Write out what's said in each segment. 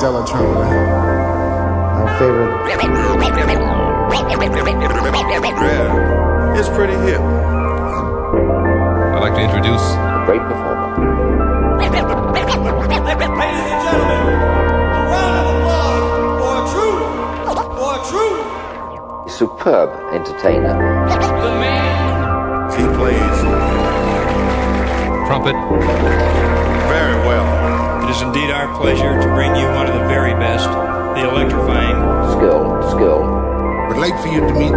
to present our stellar trumpeter, our favorite. Yeah, it's pretty hip. I'd like to introduce A great performer. Ladies and gentlemen, a round of applause for a true, for a true Superb entertainer. He plays trumpet. Very. It is indeed our pleasure to bring you one of the very best, the electrifying Skill, skill. Would like for you to meet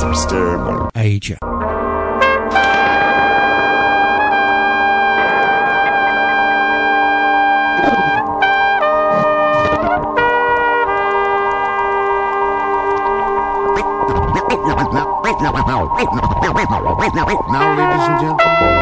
Mr. Aja. Now, ladies and gentlemen,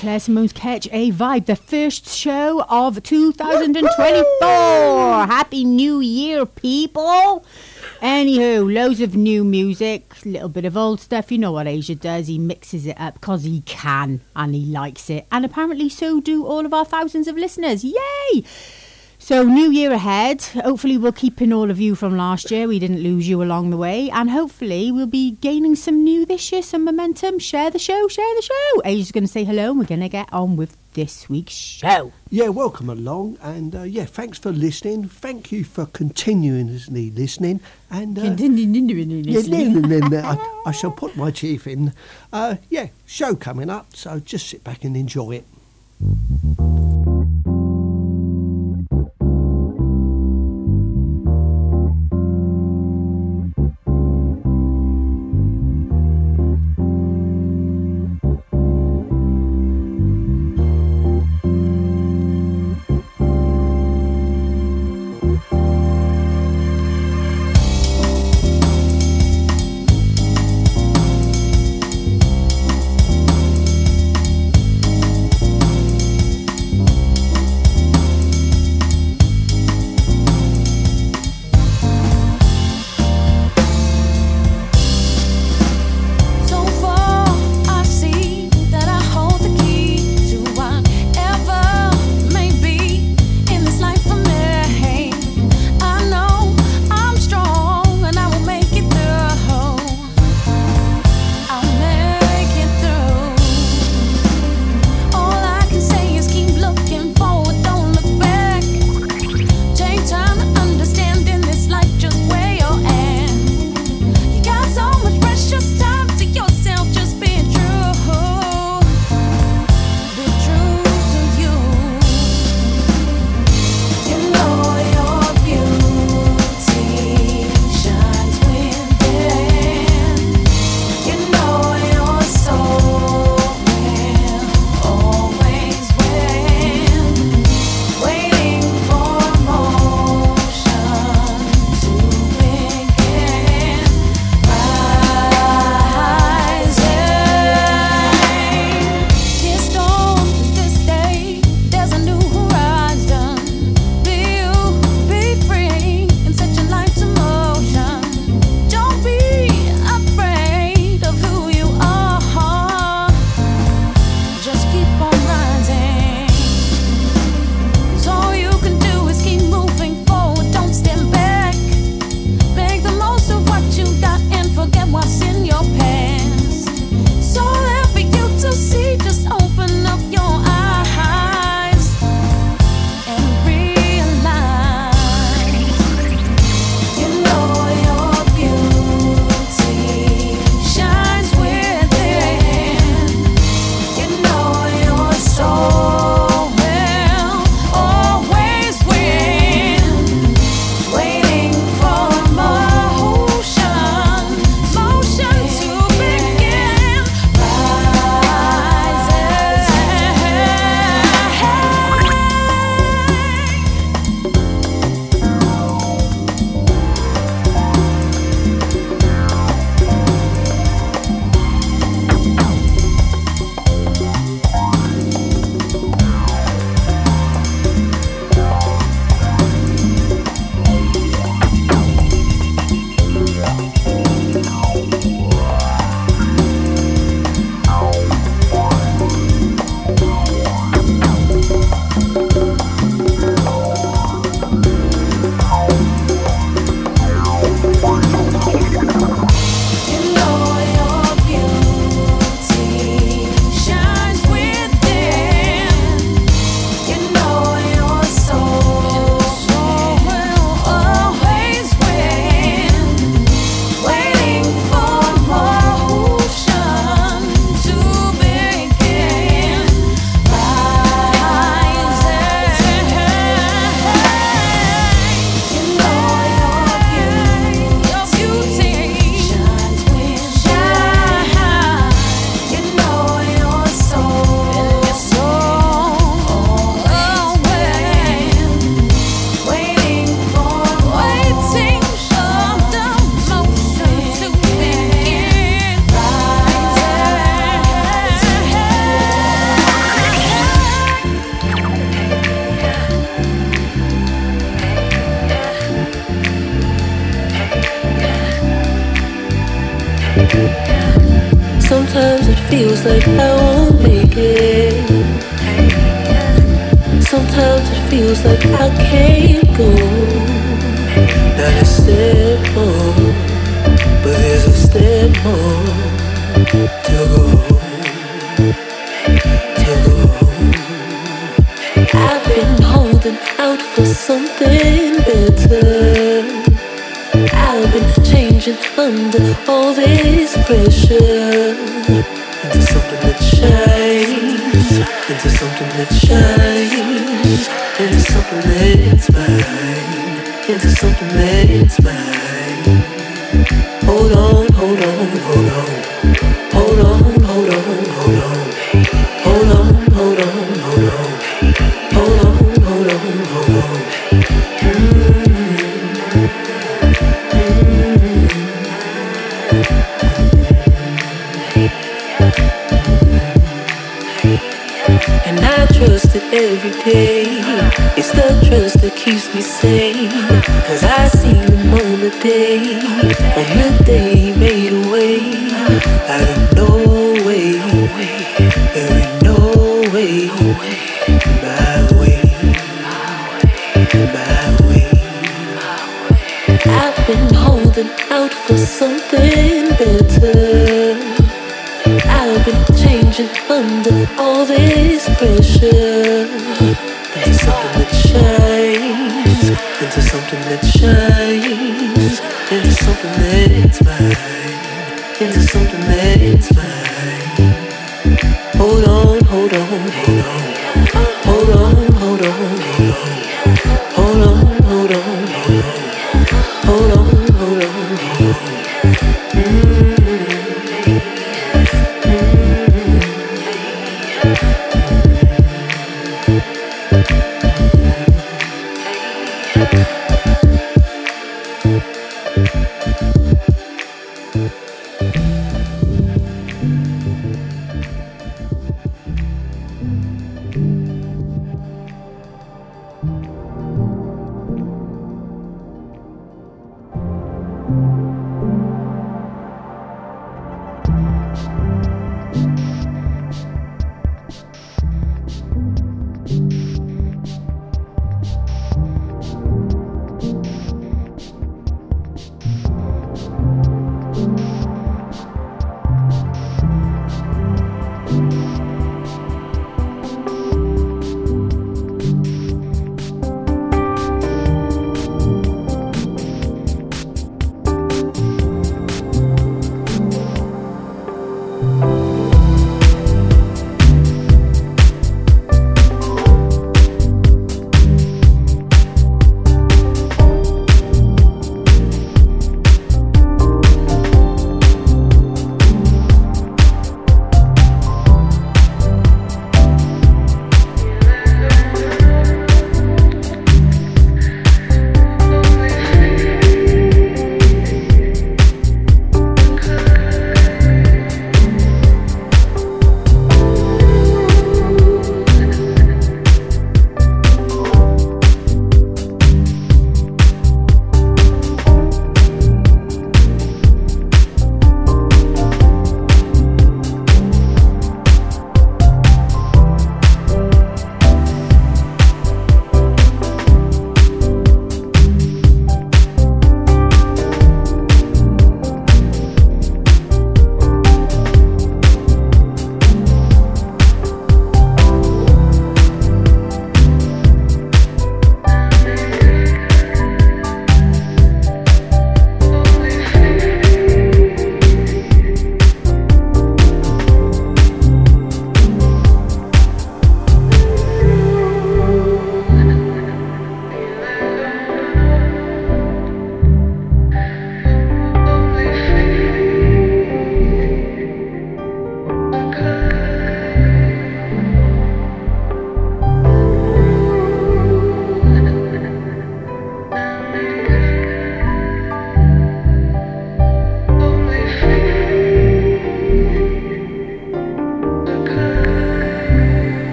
Claire Simone's Ketch A Vibe, the first show of 2024. Happy New Year, people! Anywho, loads of new music, a little bit of old stuff. You know what Aja does? He mixes it up because he can and he likes it. And apparently, so do all of our thousands of listeners. Yay! So, new year ahead. Hopefully, we'll keep in all of you from last year. We didn't lose you along the way. And hopefully, we'll be gaining some new this year, some momentum. Share the show, share the show. Aja's going to say hello, and we're going to get on with this week's show. Yeah, welcome along, and uh, yeah, thanks for listening. Thank you for continuously listening, and uh, yeah, no, no, no, no, I, I shall put my teeth in. Uh, yeah, show coming up, so just sit back and enjoy it.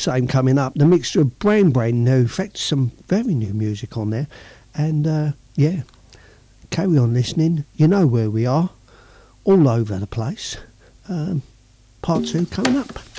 Same coming up. The mixture of Brine Brine, in fact, some very new music on there. And uh, yeah, carry on listening. You know where we are, all over the place. Um, part two coming up.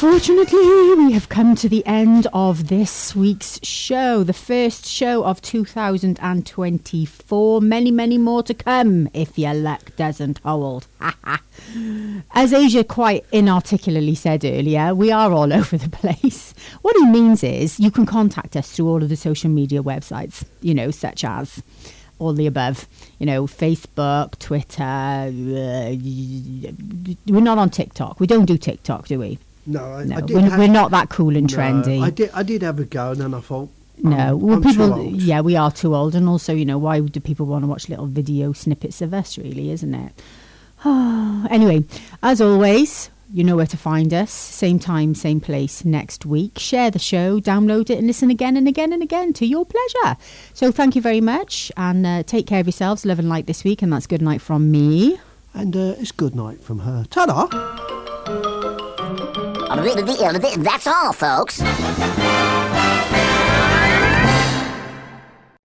Unfortunately, we have come to the end of this week's show, the first show of 2024. Many, many more to come if your luck doesn't hold. As Aja quite inarticulately said earlier, we are all over the place. What he means is you can contact us through all of the social media websites, you know, such as all the above. You know, Facebook, Twitter. Uh, we're not on TikTok. We don't do TikTok, do we? No, I, No, I we're, have- we're not that cool and No, trendy. I did. I did have a go, and then I thought, No, I'm- well, I'm people. Yeah, we are too old, and also, you know, why do people want to watch little video snippets of us? Really, isn't it? anyway, as always, you know where to find us. Same time, same place next week. Share the show, download it, and listen again and again and again to your pleasure. So, thank you very much, and uh, take care of yourselves. Love and light this week, and that's good night from me. And uh, it's good night from her. Ta-da! That's all, folks.